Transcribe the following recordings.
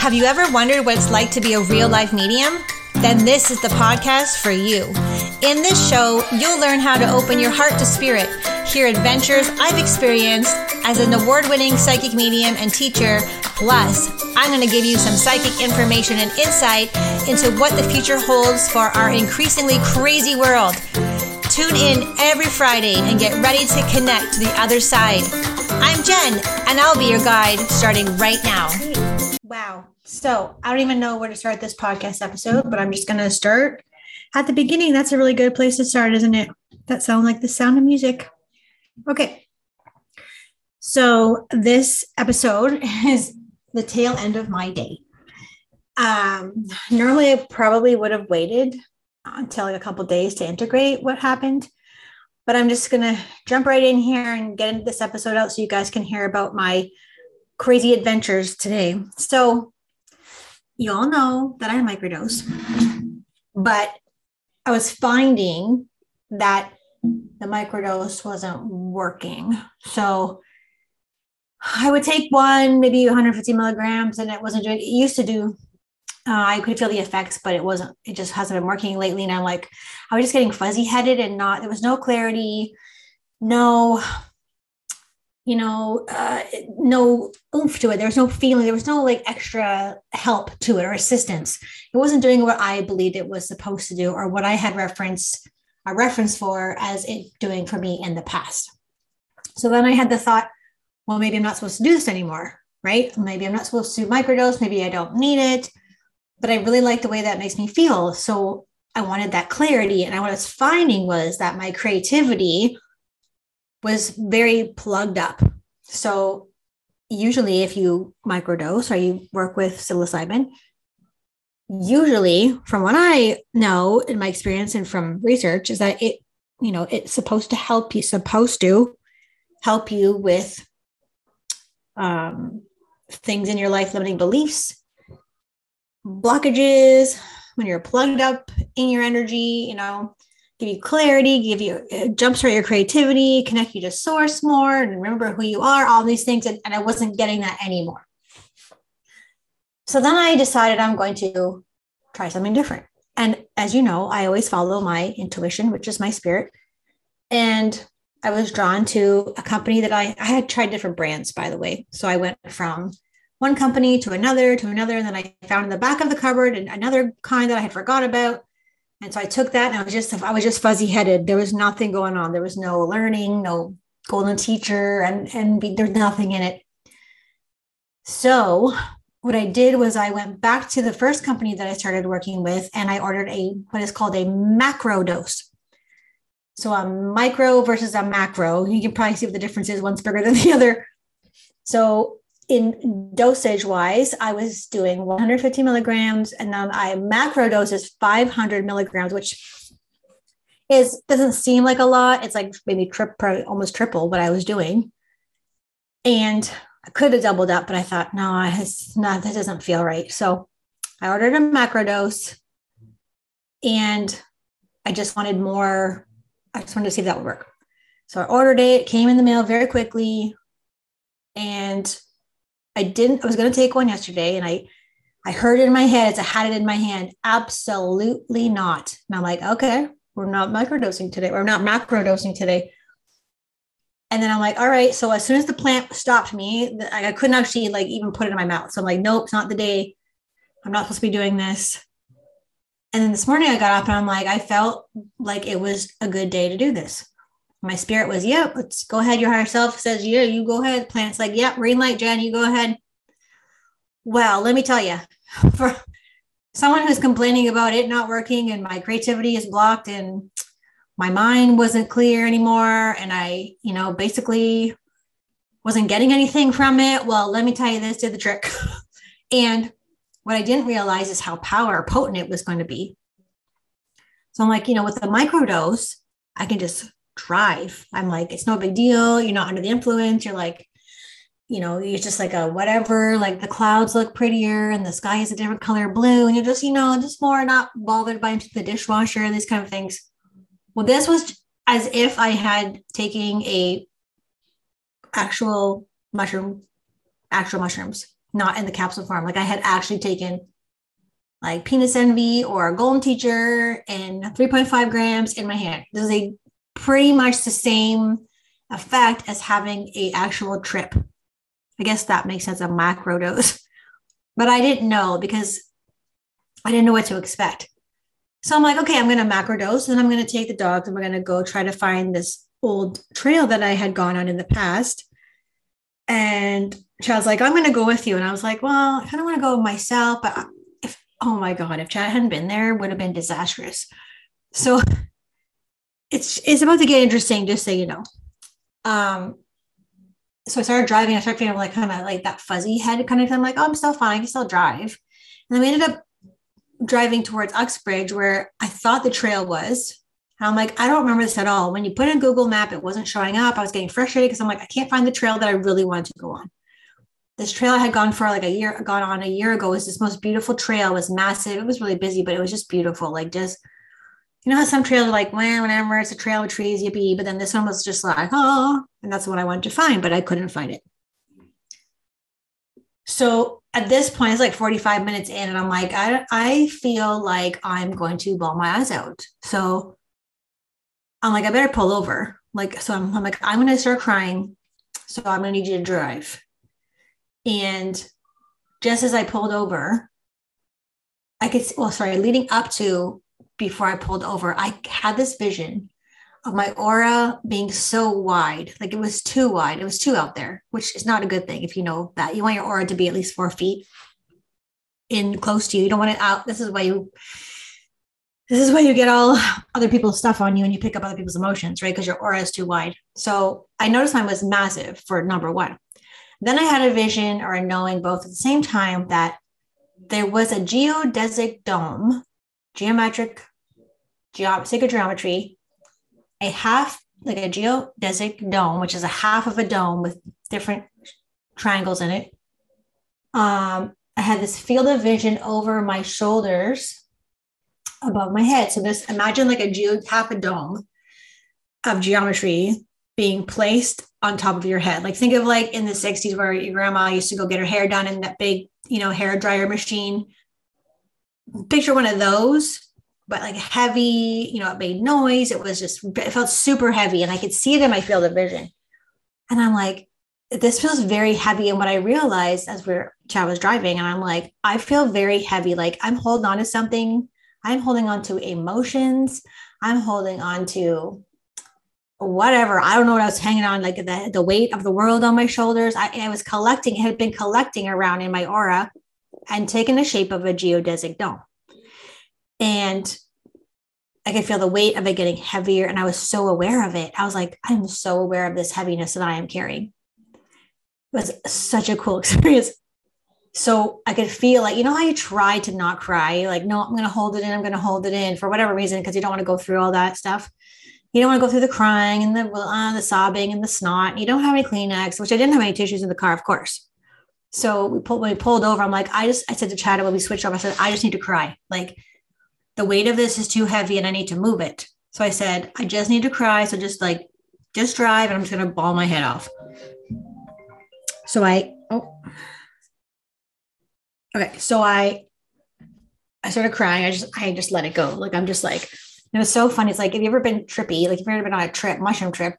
Have you ever wondered what it's like to be a real life medium? Then this is the podcast for you. In this show, you'll learn how to open your heart to spirit, hear adventures I've experienced as an award winning psychic medium and teacher. Plus, I'm going to give you some psychic information and insight into what the future holds for our increasingly crazy world. Tune in every Friday and get ready to connect to the other side. I'm Jen, and I'll be your guide starting right now. Wow. So I don't even know where to start this podcast episode, but I'm just going to start at the beginning. That's a really good place to start, isn't it? That sounds like the sound of music. Okay. So this episode is the tail end of my day. Um, normally, I probably would have waited until like a couple days to integrate what happened but I'm just going to jump right in here and get into this episode out so you guys can hear about my crazy adventures today. So, you all know that I microdose, but I was finding that the microdose wasn't working. So, I would take one, maybe 150 milligrams, and it wasn't doing. It used to do uh, I could feel the effects, but it wasn't, it just hasn't been working lately. And I'm like, I was just getting fuzzy headed and not, there was no clarity, no, you know, uh, no oomph to it. There was no feeling. There was no like extra help to it or assistance. It wasn't doing what I believed it was supposed to do or what I had referenced a reference for as it doing for me in the past. So then I had the thought, well, maybe I'm not supposed to do this anymore, right? Maybe I'm not supposed to microdose. Maybe I don't need it but I really like the way that makes me feel. So I wanted that clarity. And what I was finding was that my creativity was very plugged up. So usually if you microdose or you work with psilocybin, usually from what I know in my experience and from research is that it, you know, it's supposed to help you, supposed to help you with um, things in your life, limiting beliefs, blockages, when you're plugged up in your energy, you know, give you clarity, give you uh, jumpstart your creativity, connect you to source more, and remember who you are, all these things. And, and I wasn't getting that anymore. So then I decided I'm going to try something different. And as you know, I always follow my intuition, which is my spirit. And I was drawn to a company that I, I had tried different brands, by the way. So I went from one company to another to another. And then I found in the back of the cupboard and another kind that I had forgot about. And so I took that and I was just, I was just fuzzy headed. There was nothing going on. There was no learning, no golden teacher, and, and there's nothing in it. So what I did was I went back to the first company that I started working with and I ordered a, what is called a macro dose. So a micro versus a macro. You can probably see what the difference is. One's bigger than the other. So in dosage wise, I was doing 150 milligrams, and then I macro dose is 500 milligrams, which is doesn't seem like a lot. It's like maybe trip, almost triple what I was doing, and I could have doubled up, but I thought no, it's not. That doesn't feel right. So I ordered a macro dose, and I just wanted more. I just wanted to see if that would work. So I ordered it. it came in the mail very quickly, and I didn't, I was going to take one yesterday and I, I heard it in my head as I had it in my hand. Absolutely not. And I'm like, okay, we're not microdosing today. We're not macrodosing today. And then I'm like, all right. So as soon as the plant stopped me, I couldn't actually like even put it in my mouth. So I'm like, nope, it's not the day. I'm not supposed to be doing this. And then this morning I got up and I'm like, I felt like it was a good day to do this my spirit was, yep, yeah, let's go ahead. Your higher self says, yeah, you go ahead. Planet's like, yep, yeah, green light, Jen, you go ahead. Well, let me tell you, for someone who's complaining about it not working and my creativity is blocked and my mind wasn't clear anymore and I, you know, basically wasn't getting anything from it. Well, let me tell you, this did the trick. and what I didn't realize is how power potent it was going to be. So I'm like, you know, with the microdose, I can just drive. I'm like, it's no big deal. You're not under the influence. You're like, you know, you're just like a whatever, like the clouds look prettier and the sky is a different color blue. And you're just, you know, just more not bothered by the dishwasher and these kind of things. Well, this was as if I had taking a actual mushroom, actual mushrooms, not in the capsule form. Like I had actually taken like penis envy or golden teacher and 3.5 grams in my hand. This is a pretty much the same effect as having a actual trip. I guess that makes sense, a macro dose. But I didn't know because I didn't know what to expect. So I'm like, okay, I'm going to macro dose and I'm going to take the dogs and we're going to go try to find this old trail that I had gone on in the past. And Chad's like, I'm going to go with you. And I was like, well, I kind of want to go myself, but if, oh my God, if Chad hadn't been there, it would have been disastrous. So it's, it's about to get interesting, just so you know. Um, so I started driving. I started feeling like kind of like that fuzzy head kind of thing. I'm like, oh, I'm still fine. I can still drive. And then we ended up driving towards Uxbridge, where I thought the trail was. And I'm like, I don't remember this at all. When you put in Google Map, it wasn't showing up. I was getting frustrated because I'm like, I can't find the trail that I really wanted to go on. This trail I had gone for like a year, gone on a year ago was this most beautiful trail. It was massive. It was really busy, but it was just beautiful. Like just, you know how some trails are like, well, whenever it's a trail with trees, you be, But then this one was just like, oh, and that's what I wanted to find, but I couldn't find it. So at this point, it's like 45 minutes in, and I'm like, I, I feel like I'm going to bawl my eyes out. So I'm like, I better pull over. Like, so I'm, I'm like, I'm going to start crying. So I'm going to need you to drive. And just as I pulled over, I could, well, sorry, leading up to before I pulled over, I had this vision of my aura being so wide. Like it was too wide. It was too out there, which is not a good thing if you know that. You want your aura to be at least four feet in close to you. You don't want it out. This is why you this is why you get all other people's stuff on you and you pick up other people's emotions, right? Because your aura is too wide. So I noticed mine was massive for number one. Then I had a vision or a knowing both at the same time that there was a geodesic dome, geometric, ge- sacred geometry a half, like a geodesic dome, which is a half of a dome with different triangles in it. Um, I had this field of vision over my shoulders above my head. So this imagine like a geo half a dome of geometry being placed on top of your head. Like think of like in the 60s where your grandma used to go get her hair done in that big, you know, hair dryer machine. Picture one of those but like heavy, you know, it made noise. It was just, it felt super heavy and I could see it in my field of vision. And I'm like, this feels very heavy. And what I realized as we're, Chad was driving, and I'm like, I feel very heavy. Like I'm holding on to something. I'm holding on to emotions. I'm holding on to whatever. I don't know what I was hanging on, like the, the weight of the world on my shoulders. I, I was collecting, it had been collecting around in my aura and taken the shape of a geodesic dome. And I could feel the weight of it getting heavier. And I was so aware of it. I was like, I'm so aware of this heaviness that I am carrying. It was such a cool experience. So I could feel like, you know how you try to not cry? Like, no, I'm going to hold it in. I'm going to hold it in for whatever reason, because you don't want to go through all that stuff. You don't want to go through the crying and the, uh, the sobbing and the snot. You don't have any Kleenex, which I didn't have any tissues in the car, of course. So we pulled, when we pulled over, I'm like, I just, I said to Chad when we switched over, I said, I just need to cry. Like, the weight of this is too heavy and I need to move it. So I said, I just need to cry. So just like, just drive and I'm just going to ball my head off. So I, oh, okay. So I, I started crying. I just, I just let it go. Like, I'm just like, it was so funny. It's like, have you ever been trippy? Like, if you've ever been on a trip, mushroom trip,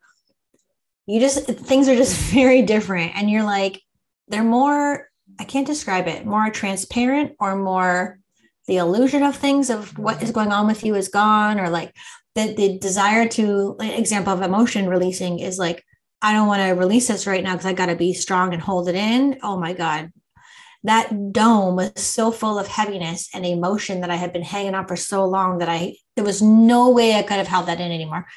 you just, things are just very different. And you're like, they're more, I can't describe it, more transparent or more the illusion of things of what is going on with you is gone or like the, the desire to example of emotion releasing is like i don't want to release this right now because i got to be strong and hold it in. Oh my god. That dome was so full of heaviness and emotion that i had been hanging on for so long that i there was no way i could have held that in anymore.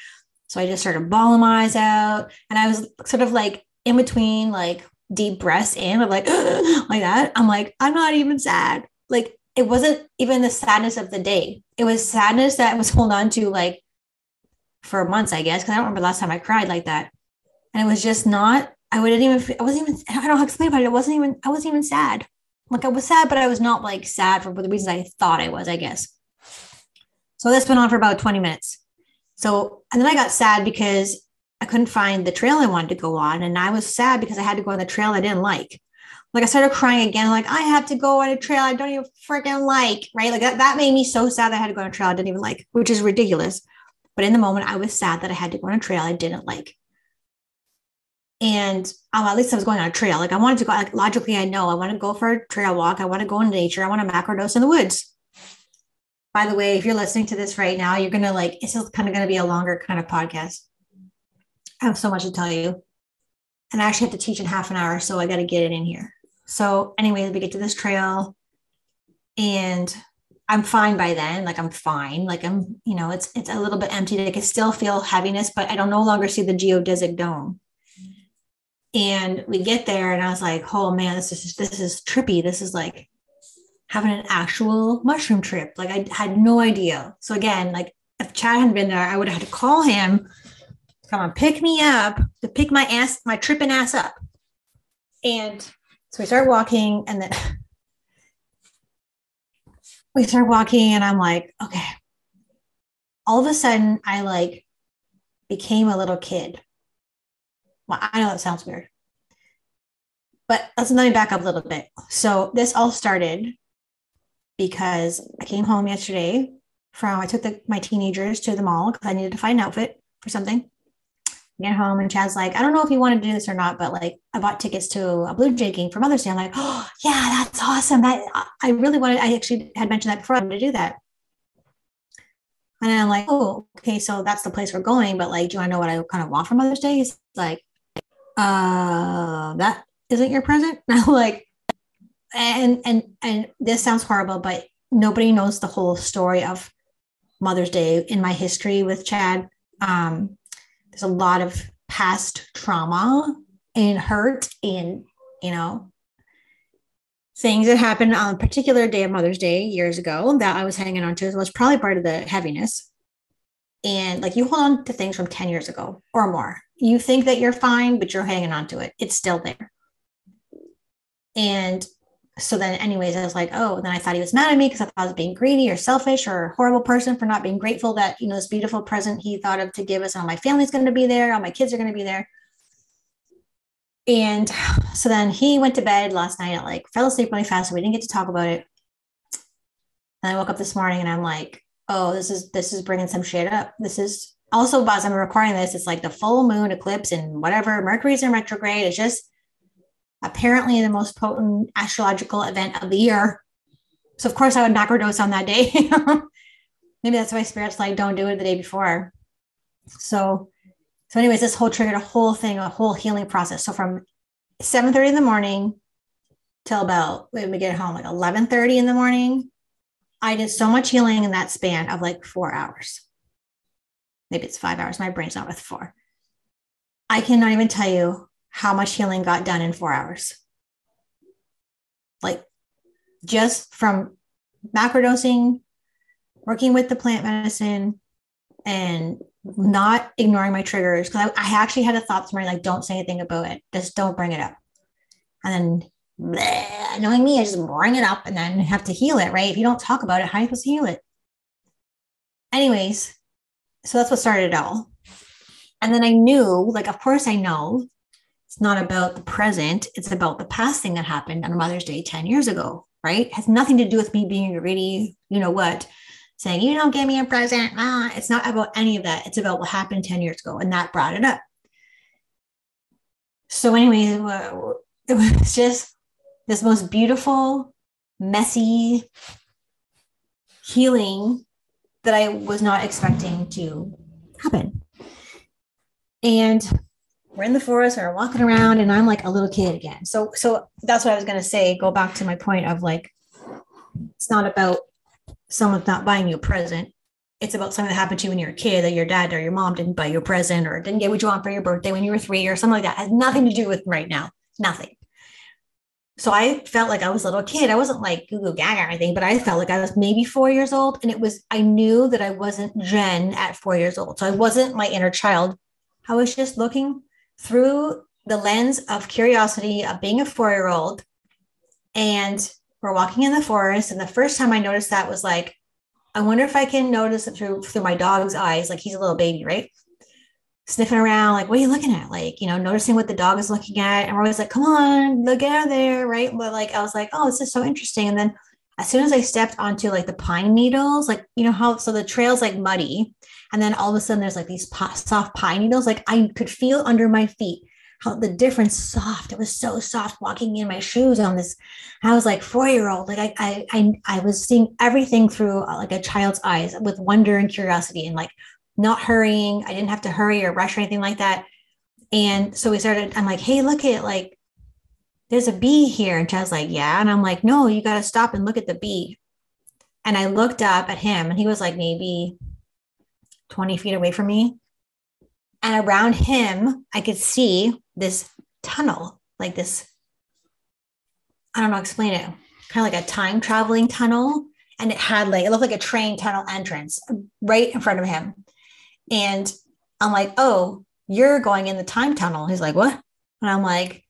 So i just started bawling my eyes out and i was sort of like in between like deep breaths in of like like that. I'm like i'm not even sad. Like it wasn't even the sadness of the day. It was sadness that I was holding on to like for months, I guess, because I don't remember last time I cried like that. And it was just not, I wouldn't even, I wasn't even, I don't know how to explain about it. It wasn't even, I wasn't even sad. Like I was sad, but I was not like sad for the reasons I thought I was, I guess. So this went on for about 20 minutes. So, and then I got sad because I couldn't find the trail I wanted to go on. And I was sad because I had to go on the trail I didn't like Like I started crying again, like I have to go on a trail I don't even freaking like, right? Like that, that made me so sad that I had to go on a trail I didn't even like, which is ridiculous. But in the moment, I was sad that I had to go on a trail I didn't like. And um, at least I was going on a trail. Like I wanted to go, like logically, I know I want to go for a trail walk. I want to go in nature. I want to macrodose in the woods. By the way, if you're listening to this right now, you're going to like, it's kind of going to be a longer kind of podcast. I have so much to tell you. And I actually have to teach in half an hour. So I got to get it in here. So, anyway, we get to this trail and I'm fine by then. Like I'm fine. Like I'm, you know, it's it's a little bit empty. Like I still feel heaviness, but I don't no longer see the geodesic dome. And we get there, and I was like, "Oh man, this is this is trippy. This is like having an actual mushroom trip. Like I had no idea. So again, like if Chad hadn't been there, I would have had to call him, come on, pick me up to pick my ass, my tripping ass up. And so we start walking, and then we start walking, and I'm like, okay. All of a sudden, I like became a little kid. Well, I know that sounds weird, but let's let me back up a little bit. So this all started because I came home yesterday from I took the, my teenagers to the mall because I needed to find an outfit for something. Get home and Chad's like, I don't know if you want to do this or not, but like I bought tickets to a Blue Jay game for Mother's Day. I'm like, oh yeah, that's awesome. That I really wanted. I actually had mentioned that before. I wanted to do that. And I'm like, oh, okay, so that's the place we're going. But like, do I know what I kind of want for Mother's Day? He's like, uh, that isn't your present. And I'm like, and and and this sounds horrible, but nobody knows the whole story of Mother's Day in my history with Chad. Um, there's a lot of past trauma and hurt and you know things that happened on a particular day of Mother's Day years ago that I was hanging on to was probably part of the heaviness. And like you hold on to things from 10 years ago or more. You think that you're fine, but you're hanging on to it. It's still there. And so then, anyways, I was like, oh, then I thought he was mad at me because I thought I was being greedy or selfish or a horrible person for not being grateful that, you know, this beautiful present he thought of to give us, and all my family's going to be there, all my kids are going to be there. And so then he went to bed last night at like fell asleep really fast. So we didn't get to talk about it. And I woke up this morning and I'm like, oh, this is this is bringing some shit up. This is also as I'm recording this, it's like the full moon eclipse and whatever. Mercury's in retrograde. It's just apparently the most potent astrological event of the year. So of course I would macrodose on that day. Maybe that's why spirits like don't do it the day before. So, so anyways, this whole triggered a whole thing, a whole healing process. So from 7:30 in the morning till about when we get home, like 11:30 in the morning, I did so much healing in that span of like four hours. Maybe it's five hours. My brain's not with four. I cannot even tell you how much healing got done in four hours. Like just from macrodosing, working with the plant medicine, and not ignoring my triggers. Because I, I, actually had a thought this morning, like, don't say anything about it. Just don't bring it up. And then bleh, knowing me, I just bring it up and then have to heal it, right? If you don't talk about it, how are you supposed to heal it? Anyways, so that's what started it all. And then I knew, like, of course I know it's not about the present, it's about the past thing that happened on Mother's Day 10 years ago, right? It has nothing to do with me being really, you know what, saying, you don't give me a present. Ah, it's not about any of that. It's about what happened 10 years ago. And that brought it up. So, anyway, it was just this most beautiful, messy healing that I was not expecting to happen. And we're in the forest or walking around and I'm like a little kid again. So so that's what I was gonna say. Go back to my point of like it's not about someone not buying you a present. It's about something that happened to you when you were a kid that your dad or your mom didn't buy you a present or didn't get what you want for your birthday when you were three or something like that. It has nothing to do with right now. Nothing. So I felt like I was a little kid. I wasn't like goo goo gaga or anything, but I felt like I was maybe four years old. And it was, I knew that I wasn't Jen at four years old. So I wasn't my inner child. I was just looking through the lens of curiosity of being a four year old. And we're walking in the forest. And the first time I noticed that was like, I wonder if I can notice it through through my dog's eyes. Like he's a little baby, right? sniffing around, like, what are you looking at? Like, you know, noticing what the dog is looking at. And we're always like, come on, look out there. Right. But like, I was like, oh, this is so interesting. And then as soon as I stepped onto like the pine needles, like, you know, how, so the trail's like muddy. And then all of a sudden there's like these soft pine needles. Like I could feel under my feet how the difference soft. It was so soft walking in my shoes on this. I was like four year old. Like I, I, I, I was seeing everything through uh, like a child's eyes with wonder and curiosity and like not hurrying. I didn't have to hurry or rush or anything like that. And so we started, I'm like, hey, look at like, there's a bee here. And Chad's like, yeah. And I'm like, no, you got to stop and look at the bee. And I looked up at him and he was like maybe 20 feet away from me. And around him, I could see this tunnel, like this, I don't know, explain it, kind of like a time traveling tunnel. And it had like, it looked like a train tunnel entrance right in front of him. And I'm like, oh, you're going in the time tunnel. He's like, what? And I'm like,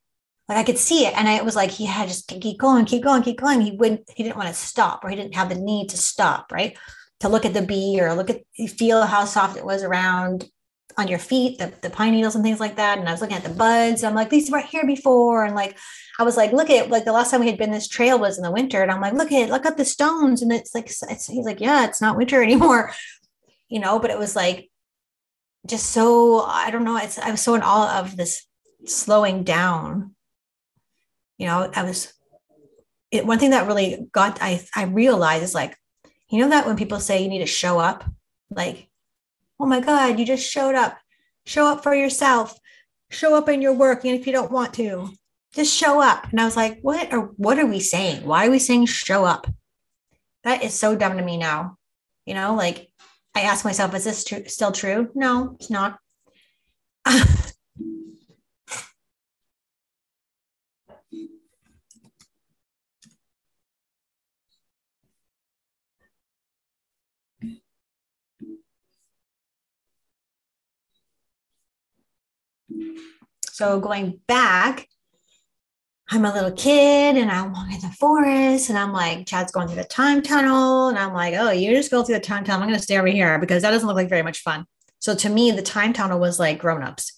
like I could see it. And I was like, he had just keep going, keep going, keep going. He wouldn't, he didn't want to stop or he didn't have the need to stop, right? To look at the bee or look at, feel how soft it was around on your feet, the, the pine needles and things like that. And I was looking at the buds. I'm like, these were here before. And like, I was like, look at like the last time we had been this trail was in the winter. And I'm like, look at, look at the stones. And it's like, it's, he's like, yeah, it's not winter anymore, you know, but it was like, just so I don't know. It's I was so in awe of this slowing down. You know, I was it, one thing that really got I I realized is like, you know that when people say you need to show up, like, oh my God, you just showed up. Show up for yourself. Show up in your work, even if you don't want to. Just show up. And I was like, what or what are we saying? Why are we saying show up? That is so dumb to me now. You know, like I ask myself, is this tr- still true? No, it's not. so going back I'm a little kid and I'm walking in the forest and I'm like, Chad's going through the time tunnel. And I'm like, oh, you just go through the time tunnel. I'm going to stay over here because that doesn't look like very much fun. So to me, the time tunnel was like grown-ups.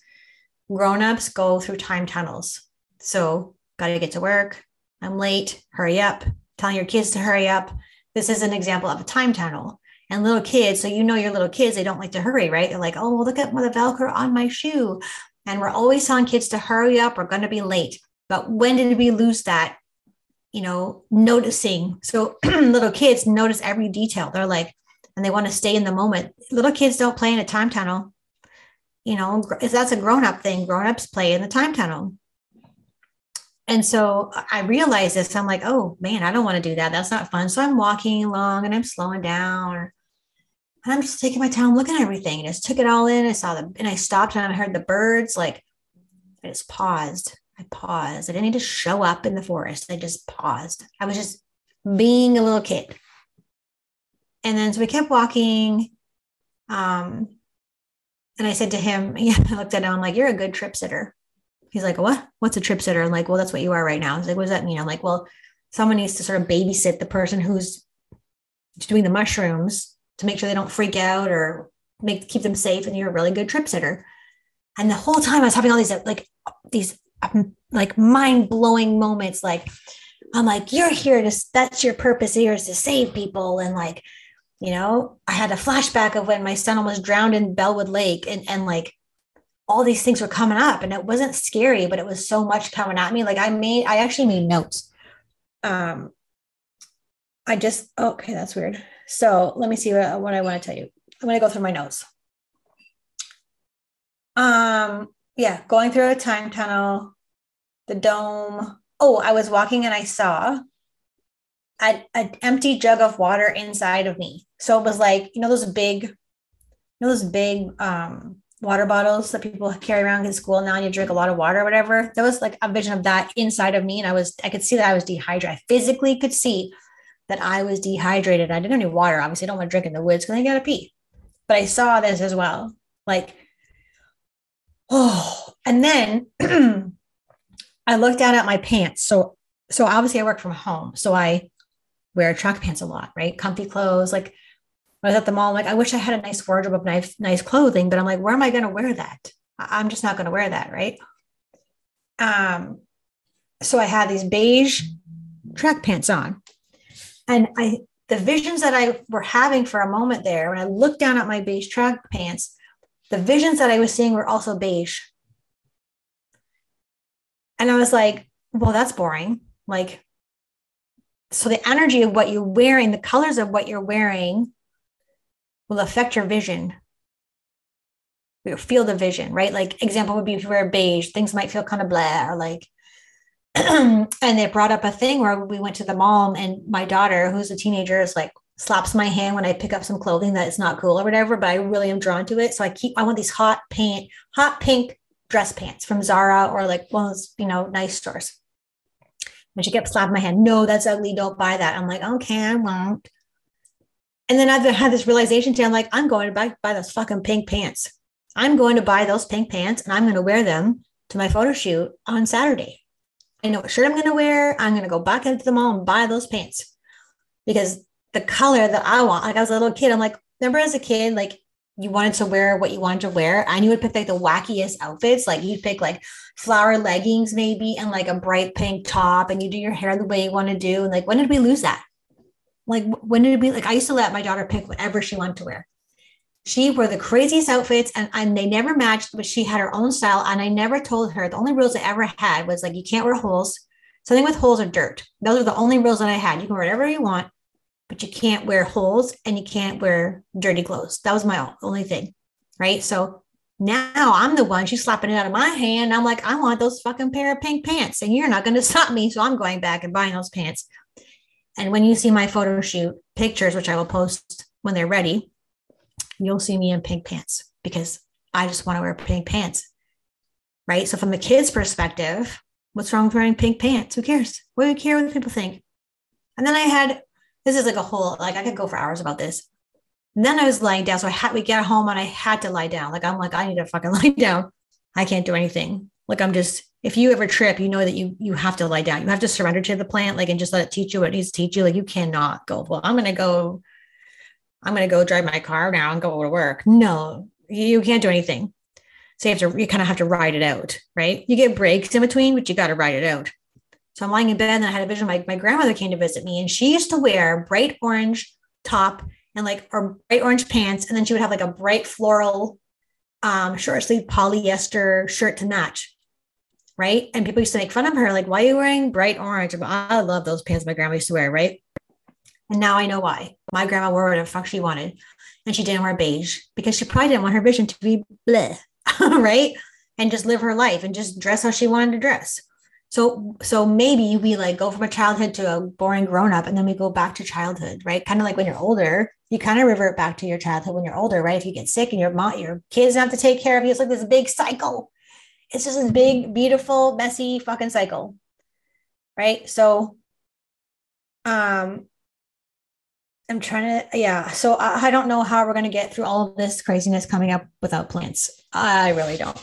Grown-ups go through time tunnels. So got to get to work. I'm late. Hurry up. Telling your kids to hurry up. This is an example of a time tunnel. And little kids, so you know your little kids, they don't like to hurry, right? They're like, oh, look at the Velcro on my shoe. And we're always telling kids to hurry up. We're going to be late. But when did we lose that? You know, noticing. So little kids notice every detail. They're like, and they want to stay in the moment. Little kids don't play in a time tunnel. You know, that's a grown up thing, grown ups play in the time tunnel. And so I realized this. I'm like, oh man, I don't want to do that. That's not fun. So I'm walking along and I'm slowing down. And I'm just taking my time looking at everything. And just took it all in. I saw the and I stopped and I heard the birds. Like I just paused I paused. I didn't need to show up in the forest. I just paused. I was just being a little kid. And then so we kept walking. Um, and I said to him, yeah, I looked at him, I'm like, you're a good trip sitter. He's like, what? What's a trip sitter? I'm like, well, that's what you are right now. He's like, what does that mean? I'm like, well, someone needs to sort of babysit the person who's doing the mushrooms to make sure they don't freak out or make keep them safe. And you're a really good trip sitter. And the whole time I was having all these like these like mind blowing moments. Like, I'm like, you're here to, that's your purpose here is to save people. And like, you know, I had a flashback of when my son almost drowned in Belwood Lake and, and like all these things were coming up and it wasn't scary, but it was so much coming at me. Like I made, I actually made notes. Um, I just, okay, that's weird. So let me see what, what I want to tell you. I'm going to go through my notes. Um, yeah, going through a time tunnel, the dome. Oh, I was walking and I saw an, empty jug of water inside of me. So it was like, you know, those big, you know, those big um, water bottles that people carry around in school now and you drink a lot of water or whatever. There was like a vision of that inside of me. And I was, I could see that I was dehydrated. I physically could see that I was dehydrated. I didn't need water. Obviously, I don't want to drink in the woods because I got to pee. But I saw this as well. Like oh, and then I looked down at my pants. So, so obviously I work from home. So I wear track pants a lot, right? Comfy clothes. Like I was at the mall, I'm like, I wish I had a nice wardrobe of nice, nice clothing, but I'm like, where am I going to wear that? I'm just not going to wear that, right? Um, so I had these beige track pants on, and I the visions that I were having for a moment there when I looked down at my beige track pants, the visions that I was seeing were also beige. And I was like, well, that's boring. Like, so the energy of what you're wearing, the colors of what you're wearing will affect your vision, your field of vision, right? Like, example would be if you wear beige, things might feel kind of blah, or like, and they brought up a thing where we went to the mall and my daughter, who's a teenager, is like, slaps my hand when I pick up some clothing that is not cool or whatever, but I really am drawn to it. So I keep, I want these hot paint, hot pink dress pants from Zara or like one of those, you know, nice stores. And she kept slapping my hand. No, that's ugly. Don't buy that. I'm like, okay, I won't. And then I've had this realization today. I'm like, I'm going to buy, buy those fucking pink pants. I'm going to buy those pink pants and I'm going to wear them to my photo shoot on Saturday. I know what shirt I'm going to wear. I'm going to go back into the mall and buy those pants. Because the color that I want, like I was a little kid, I'm like, remember as a kid, like you wanted to wear what you wanted to wear? And you would pick like the wackiest outfits. Like you'd pick like flower leggings maybe and like a bright pink top and you do your hair the way you want to do. And like when did we lose that? Like when did we like i used to let my daughter pick whatever she wanted to wear she wore the craziest outfits and, and they never matched but she had her own style and i never told her the only rules i ever had was like you can't wear holes something with holes or dirt those are the only rules that i had you can wear whatever you want but you can't wear holes and you can't wear dirty clothes. That was my only thing. Right. So now I'm the one, she's slapping it out of my hand. I'm like, I want those fucking pair of pink pants and you're not going to stop me. So I'm going back and buying those pants. And when you see my photo shoot pictures, which I will post when they're ready, you'll see me in pink pants because I just want to wear pink pants. Right. So from the kids' perspective, what's wrong with wearing pink pants? Who cares? What do you care what people think? And then I had this is like a whole like I could go for hours about this. And then I was lying down. So I had we get home and I had to lie down. Like I'm like, I need to fucking lie down. I can't do anything. Like I'm just if you ever trip, you know that you you have to lie down. You have to surrender to the plant, like and just let it teach you what it needs to teach you. Like you cannot go, well, I'm gonna go, I'm gonna go drive my car now and go over to work. No, you can't do anything. So you have to you kind of have to ride it out, right? You get breaks in between, but you got to ride it out. So I'm lying in bed and I had a vision. My, my grandmother came to visit me and she used to wear bright orange top and like or bright orange pants. And then she would have like a bright floral um, short sleeve polyester shirt to match. Right. And people used to make fun of her, like, why are you wearing bright orange? I love those pants my grandma used to wear. Right. And now I know why. My grandma wore whatever fuck she wanted. And she didn't wear beige because she probably didn't want her vision to be bleh. right. And just live her life and just dress how she wanted to dress. So so maybe we like go from a childhood to a boring grown up and then we go back to childhood, right? Kind of like when you're older, you kind of revert back to your childhood when you're older, right? If you get sick and your mom, your kids have to take care of you, it's like this big cycle. It's just this big, beautiful, messy fucking cycle. Right. So um I'm trying to, yeah. So I, I don't know how we're going to get through all of this craziness coming up without plants. I really don't.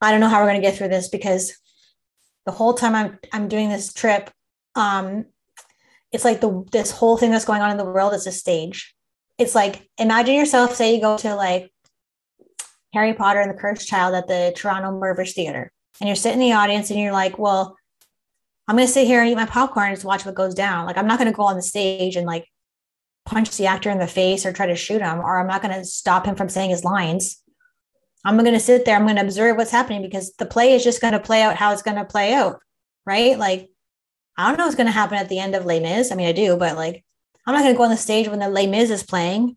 I don't know how we're going to get through this because the whole time I'm I'm doing this trip, um, it's like the this whole thing that's going on in the world is a stage. It's like imagine yourself, say you go to like Harry Potter and the Cursed Child at the Toronto Mirvish Theater, and you're sitting in the audience and you're like, well, I'm gonna sit here and eat my popcorn and just watch what goes down. Like I'm not gonna go on the stage and like punch the actor in the face or try to shoot him, or I'm not gonna stop him from saying his lines. I'm going to sit there. I'm going to observe what's happening because the play is just going to play out how it's going to play out. Right. Like, I don't know what's going to happen at the end of Les Mis. I mean, I do, but like, I'm not going to go on the stage when the Les Mis is playing.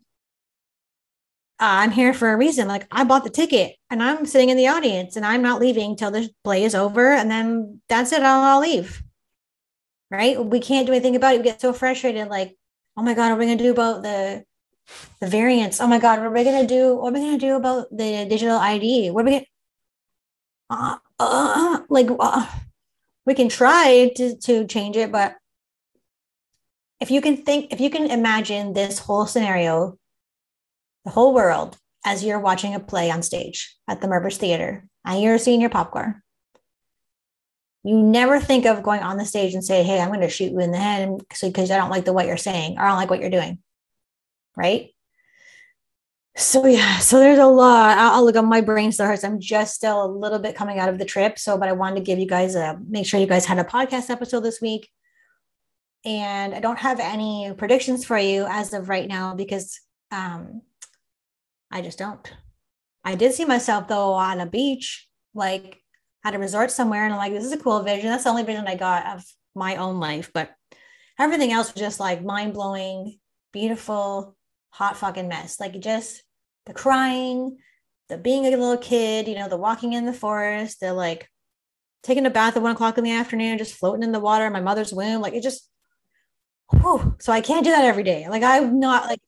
Uh, I'm here for a reason. Like, I bought the ticket and I'm sitting in the audience and I'm not leaving till the play is over. And then that's it. I'll, I'll leave. Right. We can't do anything about it. We get so frustrated. Like, oh my God, what are we to do about the the variants. Oh my God, what are we gonna do? What are we gonna do about the digital ID? What are we gonna uh, uh, like? Uh, we can try to to change it, but if you can think, if you can imagine this whole scenario, the whole world as you're watching a play on stage at the Mirvish Theater, and you're seeing your popcorn. You never think of going on the stage and say, "Hey, I'm going to shoot you in the head because I don't like the what you're saying or I don't like what you're doing." right? So yeah, so there's a lot. I'll, look at my brain still hurts. I'm just still a little bit coming out of the trip. So, but I wanted to give you guys a make sure you guys had a podcast episode this week. And I don't have any predictions for you as of right now because um I just don't. I did see myself though on a beach, like at a resort somewhere, and I'm like, this is a cool vision. That's the only vision I got of my own life, but everything else was just like mind blowing, beautiful, hot fucking mess. Like just the crying, the being a little kid, you know, the walking in the forest, the like taking a bath at one o'clock in the afternoon, just floating in the water in my mother's womb. Like it just, whew. so I can't do that every day. Like I'm not like,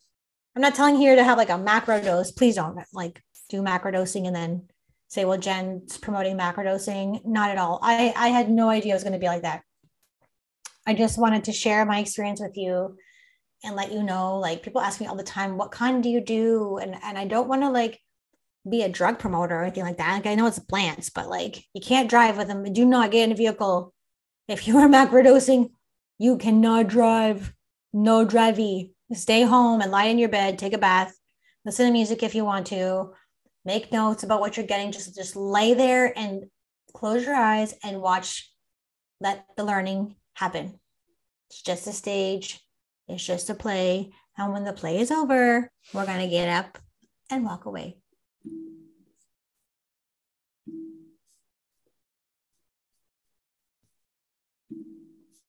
I'm not telling here to have like a macro dose. Please don't like do macro dosing and then say, well, Jen's promoting macro dosing. Not at all. I, I had no idea it was going to be like that. I just wanted to share my experience with you and let you know like people ask me all the time what kind do you do? And and i don't want to like be a drug promoter or anything like that. Like i know it's plants but like you can't drive with them. Do not get in a vehicle. If you are macrodosing you cannot drive. No drivey. Stay home and lie in your bed. Take a bath. Listen to music if you want to make notes about what you're getting just just lay there and close your eyes and watch let the learning happen it's just a stage it's just a play. And when the play is over, we're going to get up and walk away.